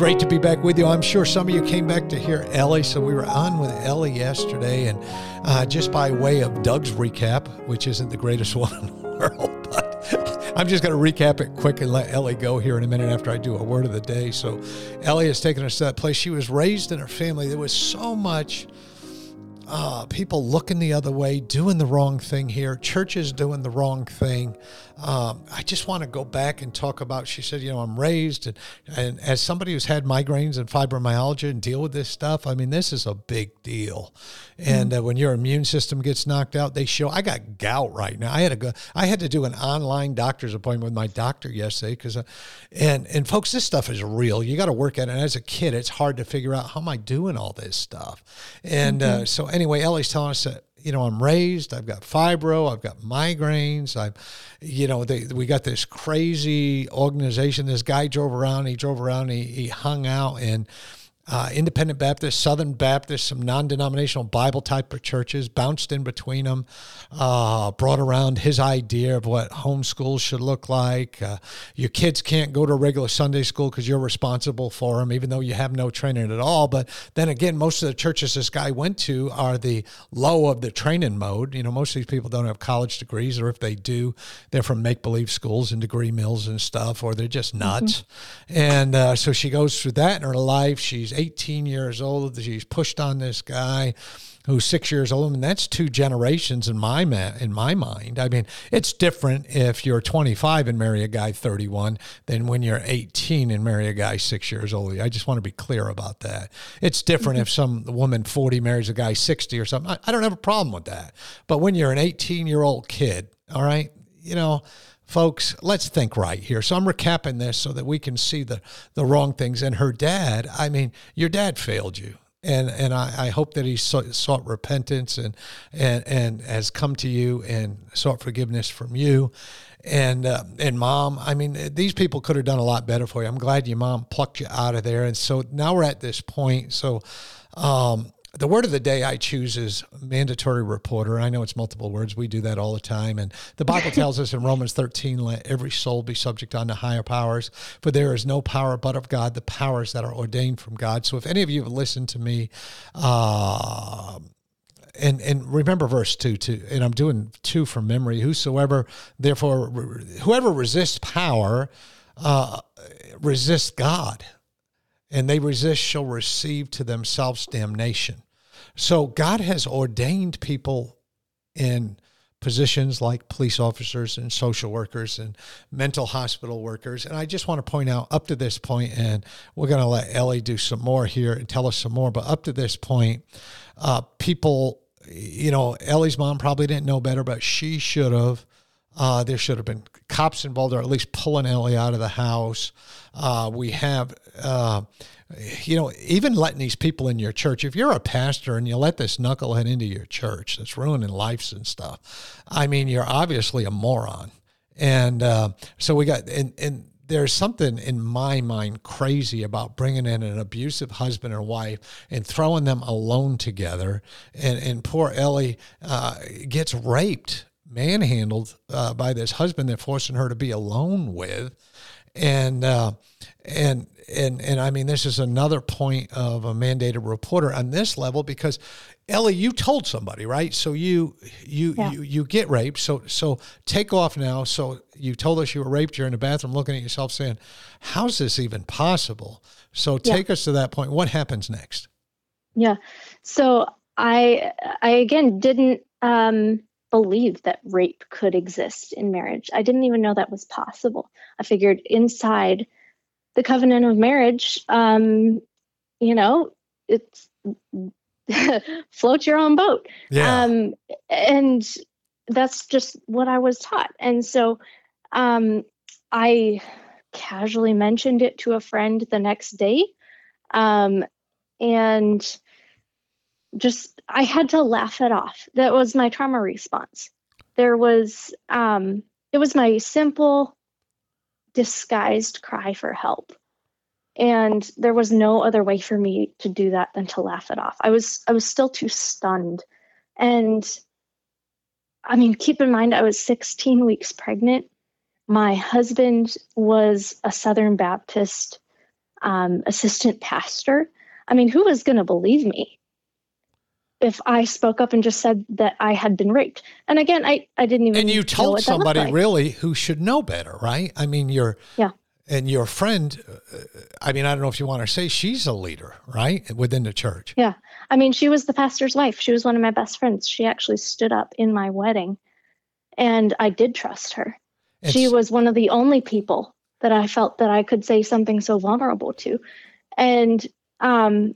Great to be back with you. I'm sure some of you came back to hear Ellie. So we were on with Ellie yesterday, and uh, just by way of Doug's recap, which isn't the greatest one in the world, but I'm just going to recap it quick and let Ellie go here in a minute after I do a word of the day. So Ellie has taken us to that place. She was raised in her family. There was so much uh, people looking the other way, doing the wrong thing here, churches doing the wrong thing. Um, I just want to go back and talk about. She said, you know, I'm raised, and, and as somebody who's had migraines and fibromyalgia and deal with this stuff, I mean, this is a big deal. And mm-hmm. uh, when your immune system gets knocked out, they show. I got gout right now. I had to go. I had to do an online doctor's appointment with my doctor yesterday because, uh, and and folks, this stuff is real. You got to work at it. And as a kid, it's hard to figure out how am I doing all this stuff. And uh, mm-hmm. uh, so anyway, Ellie's telling us that you know, I'm raised, I've got fibro, I've got migraines, I've, you know, they, we got this crazy organization. This guy drove around, he drove around, he, he hung out and, uh, independent Baptist, Southern Baptist, some non denominational Bible type of churches, bounced in between them, uh, brought around his idea of what homeschool should look like. Uh, your kids can't go to a regular Sunday school because you're responsible for them, even though you have no training at all. But then again, most of the churches this guy went to are the low of the training mode. You know, most of these people don't have college degrees, or if they do, they're from make believe schools and degree mills and stuff, or they're just nuts. Mm-hmm. And uh, so she goes through that in her life. She's 18 years old. She's pushed on this guy who's six years old, and that's two generations in my ma- in my mind. I mean, it's different if you're 25 and marry a guy 31 than when you're 18 and marry a guy six years old. I just want to be clear about that. It's different mm-hmm. if some woman 40 marries a guy 60 or something. I, I don't have a problem with that. But when you're an 18 year old kid, all right, you know folks, let's think right here. So I'm recapping this so that we can see the, the wrong things. And her dad, I mean, your dad failed you. And, and I, I hope that he sought, repentance and, and, and has come to you and sought forgiveness from you and uh, and mom i mean these people could have done a lot better for you i'm glad your mom plucked you out of there and so now we're at this point so um, the word of the day I choose is mandatory reporter. I know it's multiple words. We do that all the time. And the Bible tells us in Romans 13, let every soul be subject unto higher powers, for there is no power but of God, the powers that are ordained from God. So if any of you have listened to me, uh, and and remember verse two too, and I'm doing two from memory. Whosoever therefore whoever resists power uh, resists God and they resist shall receive to themselves damnation. So God has ordained people in positions like police officers and social workers and mental hospital workers. And I just want to point out up to this point, and we're going to let Ellie do some more here and tell us some more, but up to this point, uh, people, you know, Ellie's mom probably didn't know better, but she should have. Uh, there should have been cops involved, or at least pulling Ellie out of the house. Uh, we have, uh, you know, even letting these people in your church. If you're a pastor and you let this knucklehead into your church that's ruining lives and stuff, I mean, you're obviously a moron. And uh, so we got, and, and there's something in my mind crazy about bringing in an abusive husband and wife and throwing them alone together. And, and poor Ellie uh, gets raped, manhandled uh, by this husband that forcing her to be alone with and uh, and and and I mean this is another point of a mandated reporter on this level because Ellie, you told somebody, right? So you you yeah. you you get raped. So so take off now. So you told us you were raped. You're in the bathroom looking at yourself, saying, "How's this even possible?" So take yeah. us to that point. What happens next? Yeah. So I I again didn't um, believe that rape could exist in marriage. I didn't even know that was possible. I figured inside the covenant of marriage, um, you know, it's float your own boat. Yeah. Um, and that's just what I was taught. And so um, I casually mentioned it to a friend the next day. Um, and just, I had to laugh it off. That was my trauma response. There was, um, it was my simple, disguised cry for help. And there was no other way for me to do that than to laugh it off. I was i was still too stunned. And i mean keep in mind i was 16 weeks pregnant. My husband was a southern baptist um, assistant pastor. I mean who was going to believe me if I spoke up and just said that I had been raped. And again, I, I didn't even. And you told somebody like. really who should know better, right? I mean, you're yeah and your friend uh, i mean i don't know if you want to say she's a leader right within the church yeah i mean she was the pastor's wife she was one of my best friends she actually stood up in my wedding and i did trust her it's, she was one of the only people that i felt that i could say something so vulnerable to and um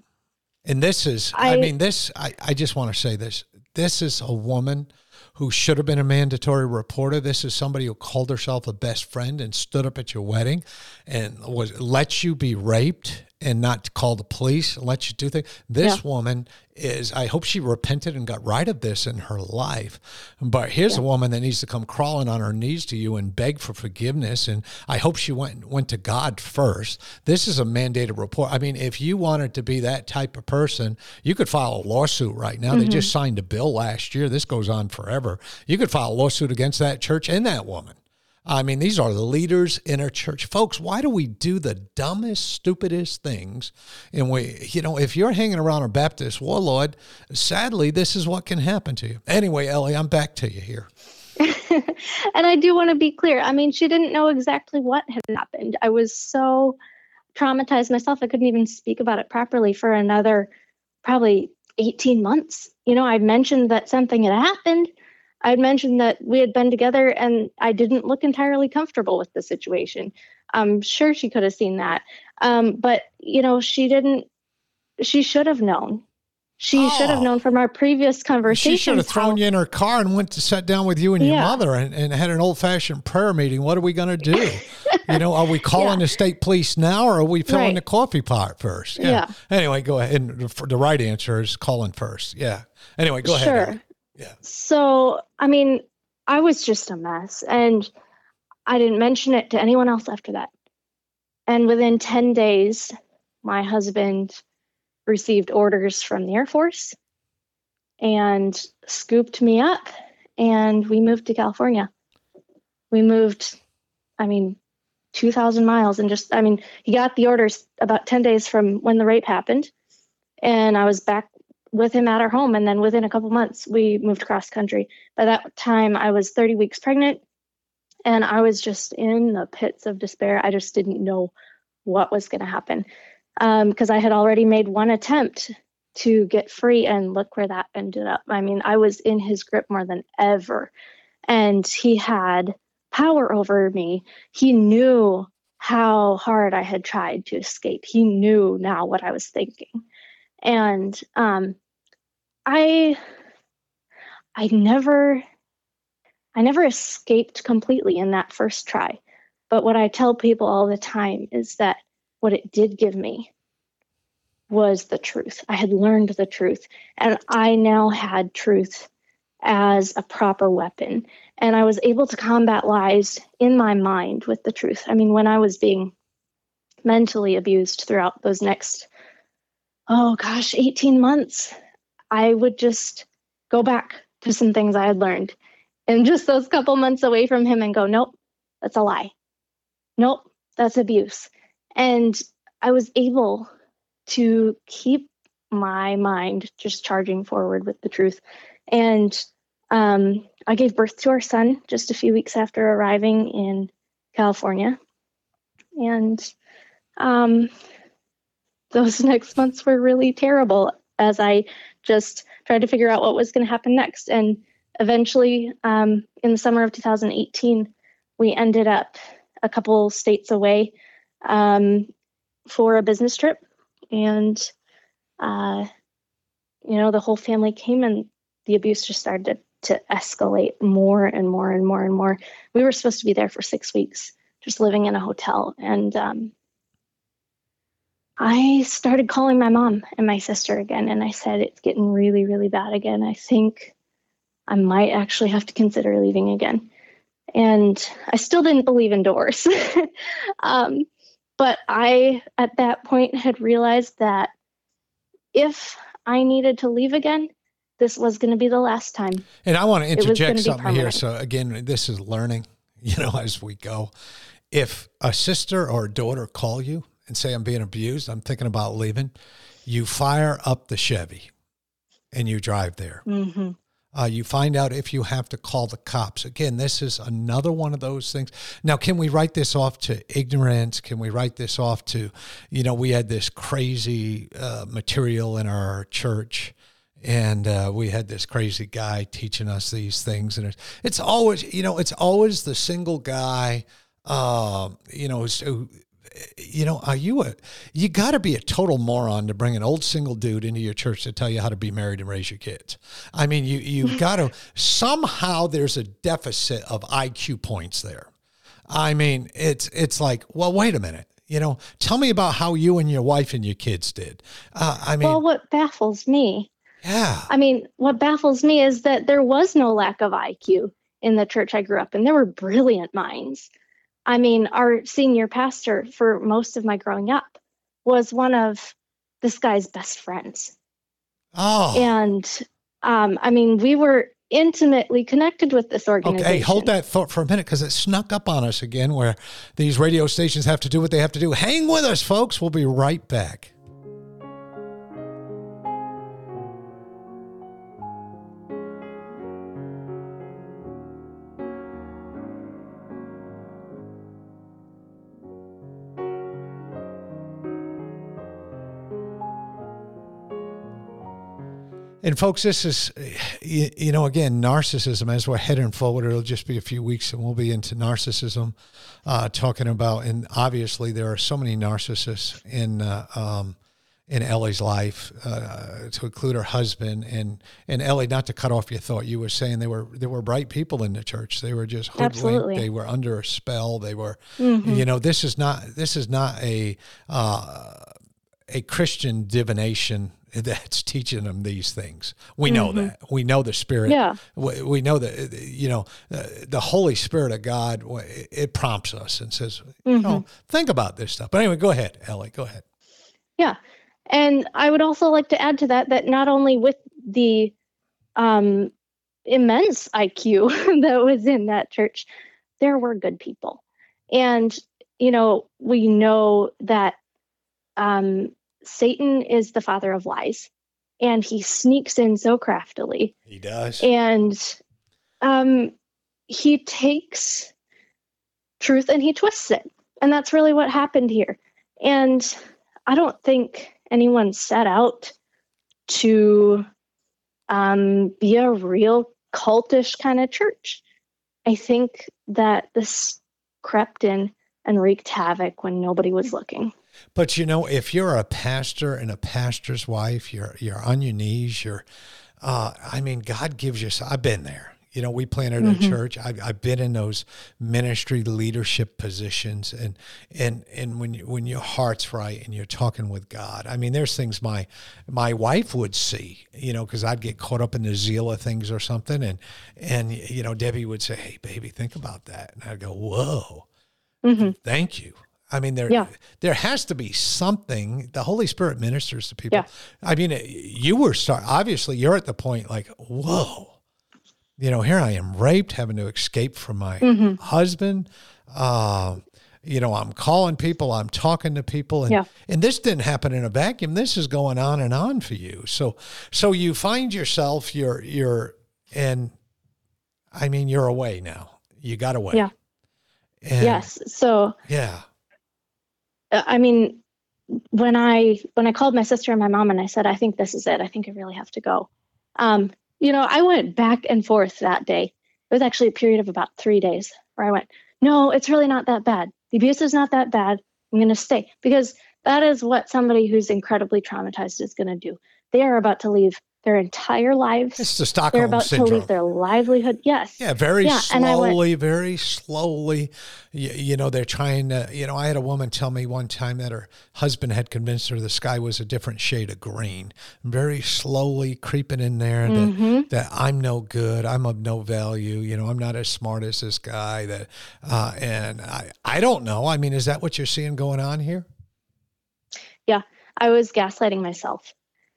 and this is i, I mean this I, I just want to say this this is a woman who should have been a mandatory reporter. This is somebody who called herself a best friend and stood up at your wedding and was let you be raped and not call the police, and let you do things. This yeah. woman is, I hope she repented and got right of this in her life. But here's yeah. a woman that needs to come crawling on her knees to you and beg for forgiveness. And I hope she went went to God first. This is a mandated report. I mean, if you wanted to be that type of person, you could file a lawsuit right now. Mm-hmm. They just signed a bill last year. This goes on forever. You could file a lawsuit against that church and that woman. I mean, these are the leaders in our church. Folks, why do we do the dumbest, stupidest things? And we, you know, if you're hanging around a Baptist warlord, sadly, this is what can happen to you. Anyway, Ellie, I'm back to you here. and I do want to be clear. I mean, she didn't know exactly what had happened. I was so traumatized myself, I couldn't even speak about it properly for another probably 18 months. You know, I mentioned that something had happened I'd mentioned that we had been together and I didn't look entirely comfortable with the situation. I'm sure she could have seen that. Um, but, you know, she didn't, she should have known. She oh. should have known from our previous conversation. She should have thrown how, you in her car and went to sit down with you and your yeah. mother and, and had an old fashioned prayer meeting. What are we going to do? you know, are we calling yeah. the state police now or are we filling right. the coffee pot first? Yeah. yeah. Anyway, go ahead. And the right answer is calling first. Yeah. Anyway, go ahead. sure. Yeah. So, I mean, I was just a mess and I didn't mention it to anyone else after that. And within 10 days, my husband received orders from the Air Force and scooped me up and we moved to California. We moved, I mean, 2,000 miles and just, I mean, he got the orders about 10 days from when the rape happened. And I was back with him at our home. And then within a couple months, we moved cross country. By that time, I was 30 weeks pregnant and I was just in the pits of despair. I just didn't know what was going to happen because um, I had already made one attempt to get free and look where that ended up. I mean, I was in his grip more than ever. And he had power over me. He knew how hard I had tried to escape. He knew now what I was thinking. And um, I I never I never escaped completely in that first try. But what I tell people all the time is that what it did give me was the truth. I had learned the truth, and I now had truth as a proper weapon. And I was able to combat lies in my mind with the truth. I mean, when I was being mentally abused throughout those next, oh gosh, 18 months, I would just go back to some things I had learned and just those couple months away from him and go, nope, that's a lie. Nope, that's abuse. And I was able to keep my mind just charging forward with the truth. And um, I gave birth to our son just a few weeks after arriving in California. And um, those next months were really terrible as I just tried to figure out what was going to happen next. And eventually, um, in the summer of 2018, we ended up a couple states away um, for a business trip. And, uh, you know, the whole family came and the abuse just started to, to escalate more and more and more and more. We were supposed to be there for six weeks, just living in a hotel. And um, I started calling my mom and my sister again, and I said, It's getting really, really bad again. I think I might actually have to consider leaving again. And I still didn't believe in doors. um, but I, at that point, had realized that if I needed to leave again, this was going to be the last time. And I want to interject something here. So, again, this is learning, you know, as we go. If a sister or a daughter call you and say, I'm being abused, I'm thinking about leaving, you fire up the Chevy and you drive there. Mm-hmm. Uh, you find out if you have to call the cops. Again, this is another one of those things. Now, can we write this off to ignorance? Can we write this off to, you know, we had this crazy uh, material in our church and uh, we had this crazy guy teaching us these things and it's, it's always you know it's always the single guy uh, you know who you know, are you a, you got to be a total moron to bring an old single dude into your church to tell you how to be married and raise your kids. I mean, you, you've got to, somehow there's a deficit of IQ points there. I mean, it's, it's like, well, wait a minute. You know, tell me about how you and your wife and your kids did. Uh, I mean, well, what baffles me yeah. I mean, what baffles me is that there was no lack of IQ in the church I grew up in. There were brilliant minds. I mean, our senior pastor for most of my growing up was one of this guy's best friends. Oh. And um, I mean, we were intimately connected with this organization. Okay, hold that thought for a minute because it snuck up on us again where these radio stations have to do what they have to do. Hang with us, folks. We'll be right back. And folks, this is, you, you, know, again, narcissism. As we're heading forward, it'll just be a few weeks, and we'll be into narcissism, uh, talking about. And obviously, there are so many narcissists in uh, um, in Ellie's life, uh, to include her husband and and Ellie. Not to cut off your thought, you were saying they were there were bright people in the church. They were just hoodwinked. Absolutely. They were under a spell. They were, mm-hmm. you know, this is not this is not a uh, a Christian divination that's teaching them these things. We know mm-hmm. that. We know the Spirit. Yeah. We, we know that, you know, uh, the Holy Spirit of God, it prompts us and says, mm-hmm. you know, mm-hmm. think about this stuff. But anyway, go ahead, Ellie, go ahead. Yeah. And I would also like to add to that that not only with the um, immense IQ that was in that church, there were good people. And, you know, we know that um, Satan is the father of lies and he sneaks in so craftily. He does. And um, he takes truth and he twists it. And that's really what happened here. And I don't think anyone set out to um, be a real cultish kind of church. I think that this crept in and wreaked havoc when nobody was looking. But you know, if you're a pastor and a pastor's wife, you're you're on your knees. You're, uh, I mean, God gives you. I've been there. You know, we planted mm-hmm. a church. I've, I've been in those ministry leadership positions, and and and when you, when your heart's right and you're talking with God, I mean, there's things my my wife would see. You know, because I'd get caught up in the zeal of things or something, and and you know, Debbie would say, "Hey, baby, think about that," and I'd go, "Whoa." Mm-hmm. Thank you. I mean, there yeah. there has to be something. The Holy Spirit ministers to people. Yeah. I mean, you were start, obviously you're at the point like, whoa, you know, here I am raped, having to escape from my mm-hmm. husband. Uh, you know, I'm calling people, I'm talking to people, and yeah. and this didn't happen in a vacuum. This is going on and on for you. So so you find yourself, you're you're, and I mean, you're away now. You got away. Yeah. And, yes. So yeah I mean, when I when I called my sister and my mom and I said, I think this is it. I think I really have to go. Um, you know, I went back and forth that day. It was actually a period of about three days where I went, no, it's really not that bad. The abuse is not that bad. I'm going to stay because that is what somebody who's incredibly traumatized is going to do. They are about to leave their entire lives. It's the Stockholm They're about syndrome. to leave their livelihood. Yes. Yeah, very Yeah, and went- slowly, very slowly. You, you know, they're trying to. You know, I had a woman tell me one time that her husband had convinced her the sky was a different shade of green. Very slowly creeping in there Mm-hmm. that, that I'm no good, I'm of no value. You know, I'm not as smart as this guy. That, uh, and I, I don't know. I mean, is that what you're seeing going on here? Yeah. I was gaslighting myself.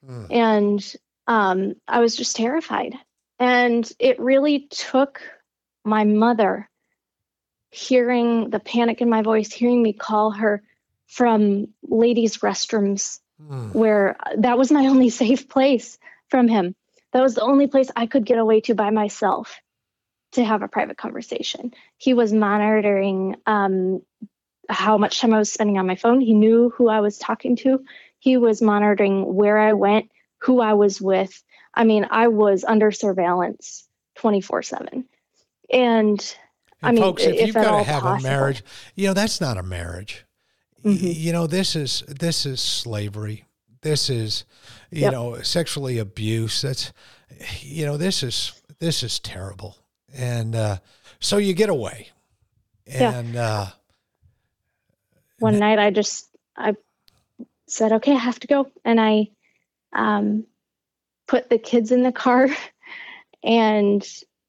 Mm. And um, I was just terrified. And it really took my mother hearing the panic in my voice, hearing me call her from ladies' restrooms, Mm. where that was my only safe place from him. That was the only place I could get away to by myself to have a private conversation. He was monitoring um, how much time I was spending on my phone. He knew who I was talking to. He was monitoring where I went, who I was with. I mean, I was under surveillance 24 7. And I mean, folks, if, if you've got to all have a possible. marriage, you know that's not a marriage. Mhm. You know this is this is slavery. This is, you Yep. know, sexually abuse. That's, you know, this is this is terrible. And uh, so you get away, Yeah. and uh, one night I just I said, okay, I have to go. And I um, put the kids in the car and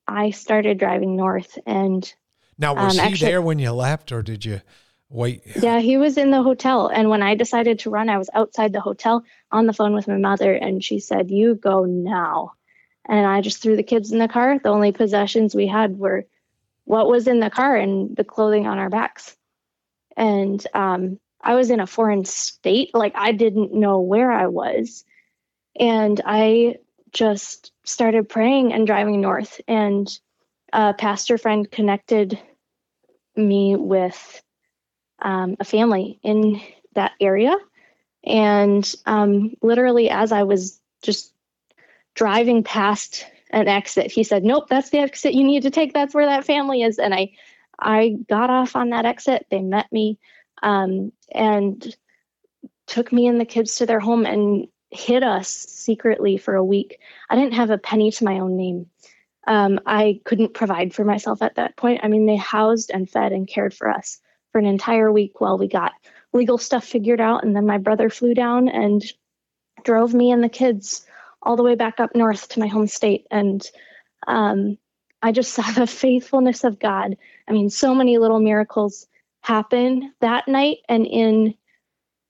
I started driving north. And now was Um, he actually- there when you left, or did you wait? yeah, he was in the hotel. And when I decided to run, I was outside the hotel on the phone with my mother. And she said, you go now. And I just threw the kids in the car. The only possessions we had were what was in the car and the clothing on our backs. And um, I was in a foreign state. Like I didn't know where I was. And I just started praying and driving north. And a pastor friend connected me with um, a family in that area. And um, literally, as I was just driving past an exit, he said, "Nope, that's the exit you need to take. That's where that family is." And I, I got off on that exit. They met me, um, and took me and the kids to their home and hid us secretly for a week. I didn't have a penny to my own name. Um, I couldn't provide for myself at that point. I mean, they housed and fed and cared for us for an entire week while we got legal stuff figured out. And then my brother flew down and drove me and the kids all the way back up north to my home state. And um, I just saw the faithfulness of God. I mean, so many little miracles happen that night and in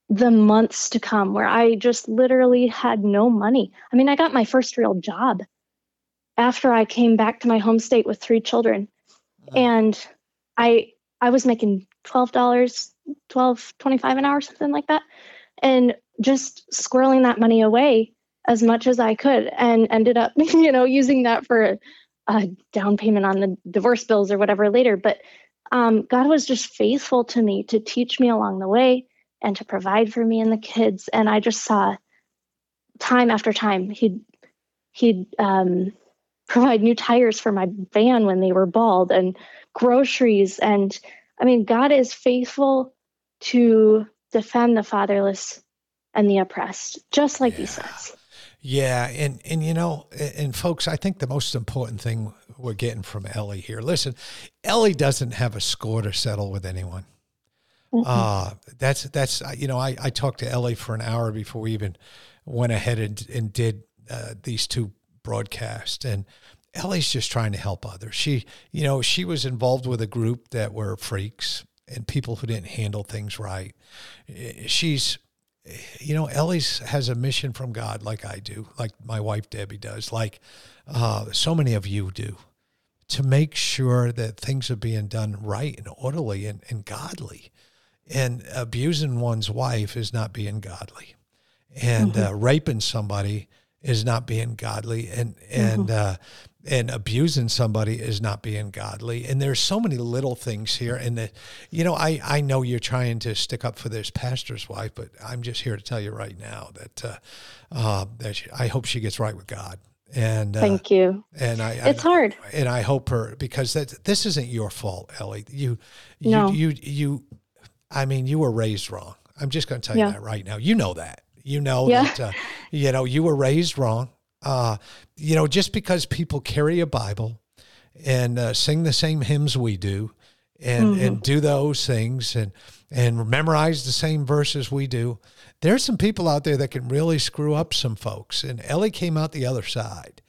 the months to come where I just literally had no money. I mean, I got my first real job after I came back to my home state with three children. And I I was making $12, 12, 25 an hour, something like that. And just squirreling that money away as much as I could and ended up, you know, using that for a, a down payment on the divorce bills or whatever later. But um, God was just faithful to me to teach me along the way and to provide for me and the kids. And I just saw time after time he'd he'd um, provide new tires for my van when they were bald and groceries and I mean God is faithful to defend the fatherless and the oppressed, just like he says. Yeah, and and you know, and folks, I think the most important thing we're getting from Ellie here. Listen, Ellie doesn't have a score to settle with anyone. Mhm. Uh that's that's uh, you know, I I talked to Ellie for an hour before we even went ahead and and did uh, these two broadcasts, and Ellie's just trying to help others. She you know she was involved with a group that were freaks and people who didn't handle things right. Eh, She's you know, Ellie's has a mission from God, like I do, like my wife Debbie does, like uh, so many of you do, to make sure that things are being done right and orderly and, and godly. And abusing one's wife is not being godly, and uh, raping somebody is not being godly, and and uh, and abusing somebody is not being godly. And there's so many little things here. And that, you know, I, I know you're trying to stick up for this pastor's wife, but I'm just here to tell you right now that, uh, uh, that she, I hope she gets right with God. And, uh, Thank you. and I, It's I, hard. and I hope her, because that, this isn't your fault, Ellie. You, you, No. you, you, I mean, you were raised wrong. I'm just going to tell Yeah. you that right now. You know that. You know Yeah. that, uh, you know, you were raised wrong Uh, you know, just because people carry a Bible and uh, sing the same hymns we do, and mm-hmm. and do those things and and memorize the same verses we do. There's some people out there that can really screw up some folks, and Ellie came out the other side.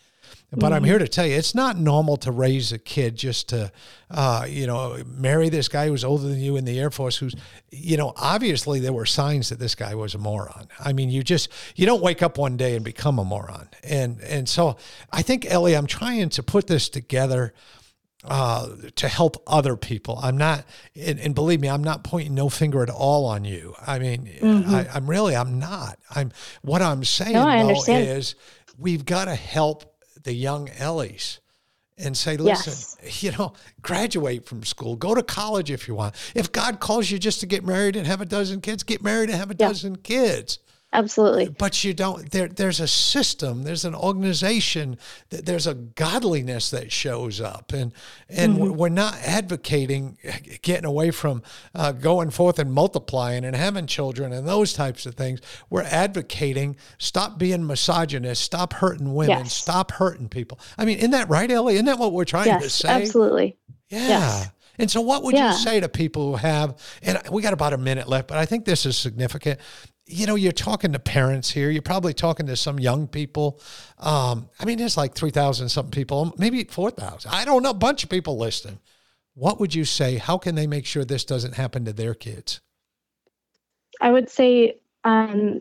But mm-hmm. I'm here to tell you, it's not normal to raise a kid just to, uh, you know, marry this guy who's older than you in the Air Force. Who's, you know, obviously there were signs that this guy was a moron. I mean, you just you don't wake up one day and become a moron. And and so I think Ellie, I'm trying to put this together uh, to help other people. I'm not, and, and, believe me, I'm not pointing no finger at all on you. I mean, mm-hmm. I, am really, I'm not. I'm what I'm saying no, though, is we've got to help the young Ellies and say, listen, yes. you know, graduate from school, go to college if you want. If God calls you just to get married and have a dozen kids, get married and have a yeah. dozen kids. Absolutely. But you don't there there's a system, there's an organization, there's a godliness that shows up and and mm-hmm. we're not advocating getting away from uh, going forth and multiplying and having children and those types of things. We're advocating stop being misogynist, stop hurting women, yes. stop hurting people. I mean, isn't that right, Ellie? Isn't that what we're trying yes, to say? Absolutely. Yeah. Yes. And so, what would yeah. you say to people who have, and we got about a minute left, but I think this is significant you know, you're talking to parents here. You're probably talking to some young people. Um, I mean, there's like 3,000 something people, maybe 4,000. I don't know, a bunch of people listening. What would you say? How can they make sure this doesn't happen to their kids? I would say um,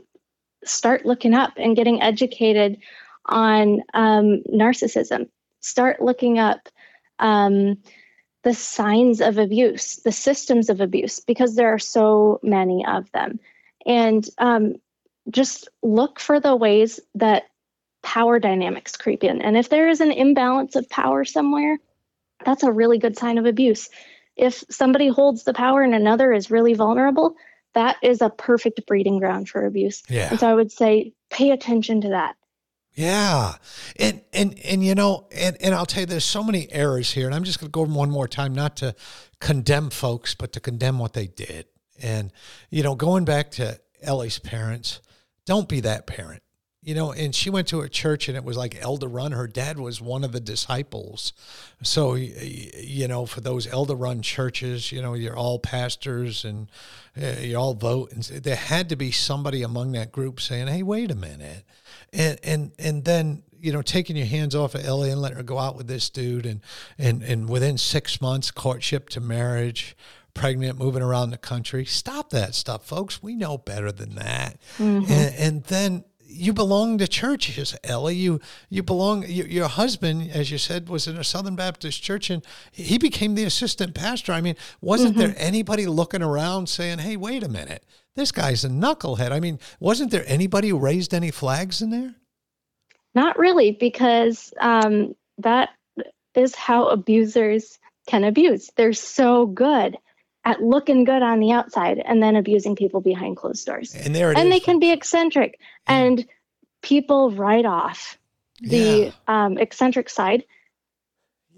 start looking up and getting educated on um, narcissism. Start looking up um, the signs of abuse, the systems of abuse, because there are so many of them and um, just look for the ways that power dynamics creep in. And if there is an imbalance of power somewhere, that's a really good sign of abuse. If somebody holds the power and another is really vulnerable, that is a perfect breeding ground for abuse. Yeah. And so I would say pay attention to that. Yeah. And and and you know, and, and I'll tell you there's so many errors here, and I'm just gonna go over one more time, not to condemn folks, but to condemn what they did. And, you know, going back to Ellie's parents, don't be that parent. You know, and she went to a church and it was like elder run. Her dad was one of the disciples. So, you know, for those elder run churches, you know, you're all pastors and uh, you all vote. And there had to be somebody among that group saying, hey, wait a minute. And, and, and then you know, taking your hands off of Ellie and letting her go out with this dude, and and and within six months, courtship to marriage, pregnant, moving around the country. Stop that stuff, folks. We know better than that. Mm-hmm. And, and, then you belong to churches, Ellie. You you belong. You, your husband, as you said, was in a Southern Baptist church, and he became the assistant pastor. I mean, wasn't mm-hmm. there anybody looking around saying, "Hey, wait a minute, this guy's a knucklehead"? I mean, wasn't there anybody who raised any flags in there? Not really, because um, that is how abusers can abuse. They're so good at looking good on the outside and then abusing people behind closed doors. And there and is. they can be eccentric yeah. and people write off the yeah. um, eccentric side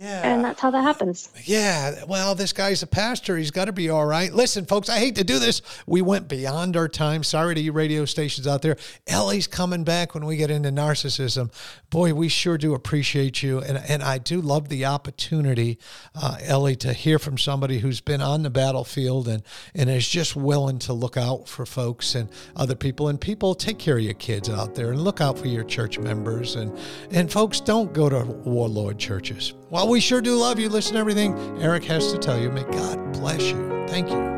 yeah. And that's how that happens. Yeah. Well, this guy's a pastor. He's got to be all right. Listen, folks, I hate to do this. We went beyond our time. Sorry to you radio stations out there. Ellie's coming back when we get into narcissism. Boy, we sure do appreciate you. And, and I do love the opportunity, uh, Ellie, to hear from somebody who's been on the battlefield and, and is just willing to look out for folks and other people. And people, take care of your kids out there and look out for your church members. And, and folks, don't go to warlord churches. Well, we sure do love you. Listen to everything Eric has to tell you. May God bless you. Thank you.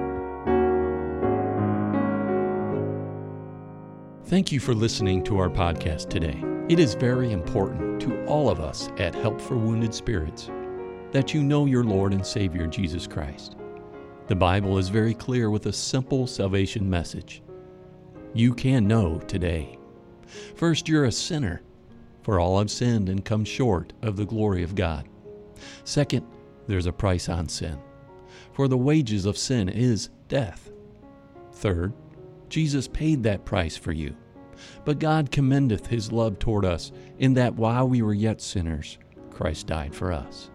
Thank you for listening to our podcast today. It is very important to all of us at Help for Wounded Spirits that you know your Lord and Savior Jesus Christ. The Bible is very clear with a simple salvation message. You can know today. First, you're a sinner, for all have sinned and come short of the glory of God. Second, there's a price on sin, for the wages of sin is death. Third, Jesus paid that price for you. But God commendeth his love toward us, in that while we were yet sinners, Christ died for us.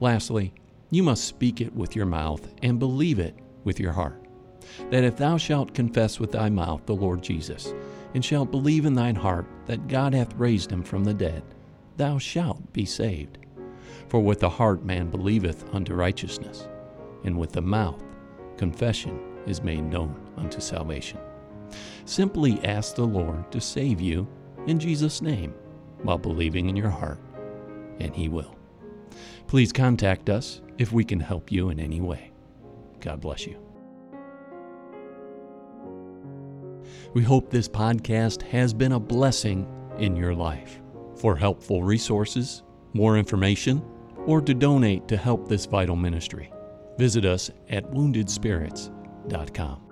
Lastly, you must speak it with your mouth and believe it with your heart. That if thou shalt confess with thy mouth the Lord Jesus, and shalt believe in thine heart that God hath raised him from the dead, thou shalt be saved. For with the heart man believeth unto righteousness, and with the mouth confession is made known unto salvation. Simply ask the Lord to save you in Jesus' name while believing in your heart, and He will. Please contact us if we can help you in any way. God bless you. We hope this podcast has been a blessing in your life. For helpful resources, more information, or to donate to help this vital ministry, visit us at woundedspirits.com.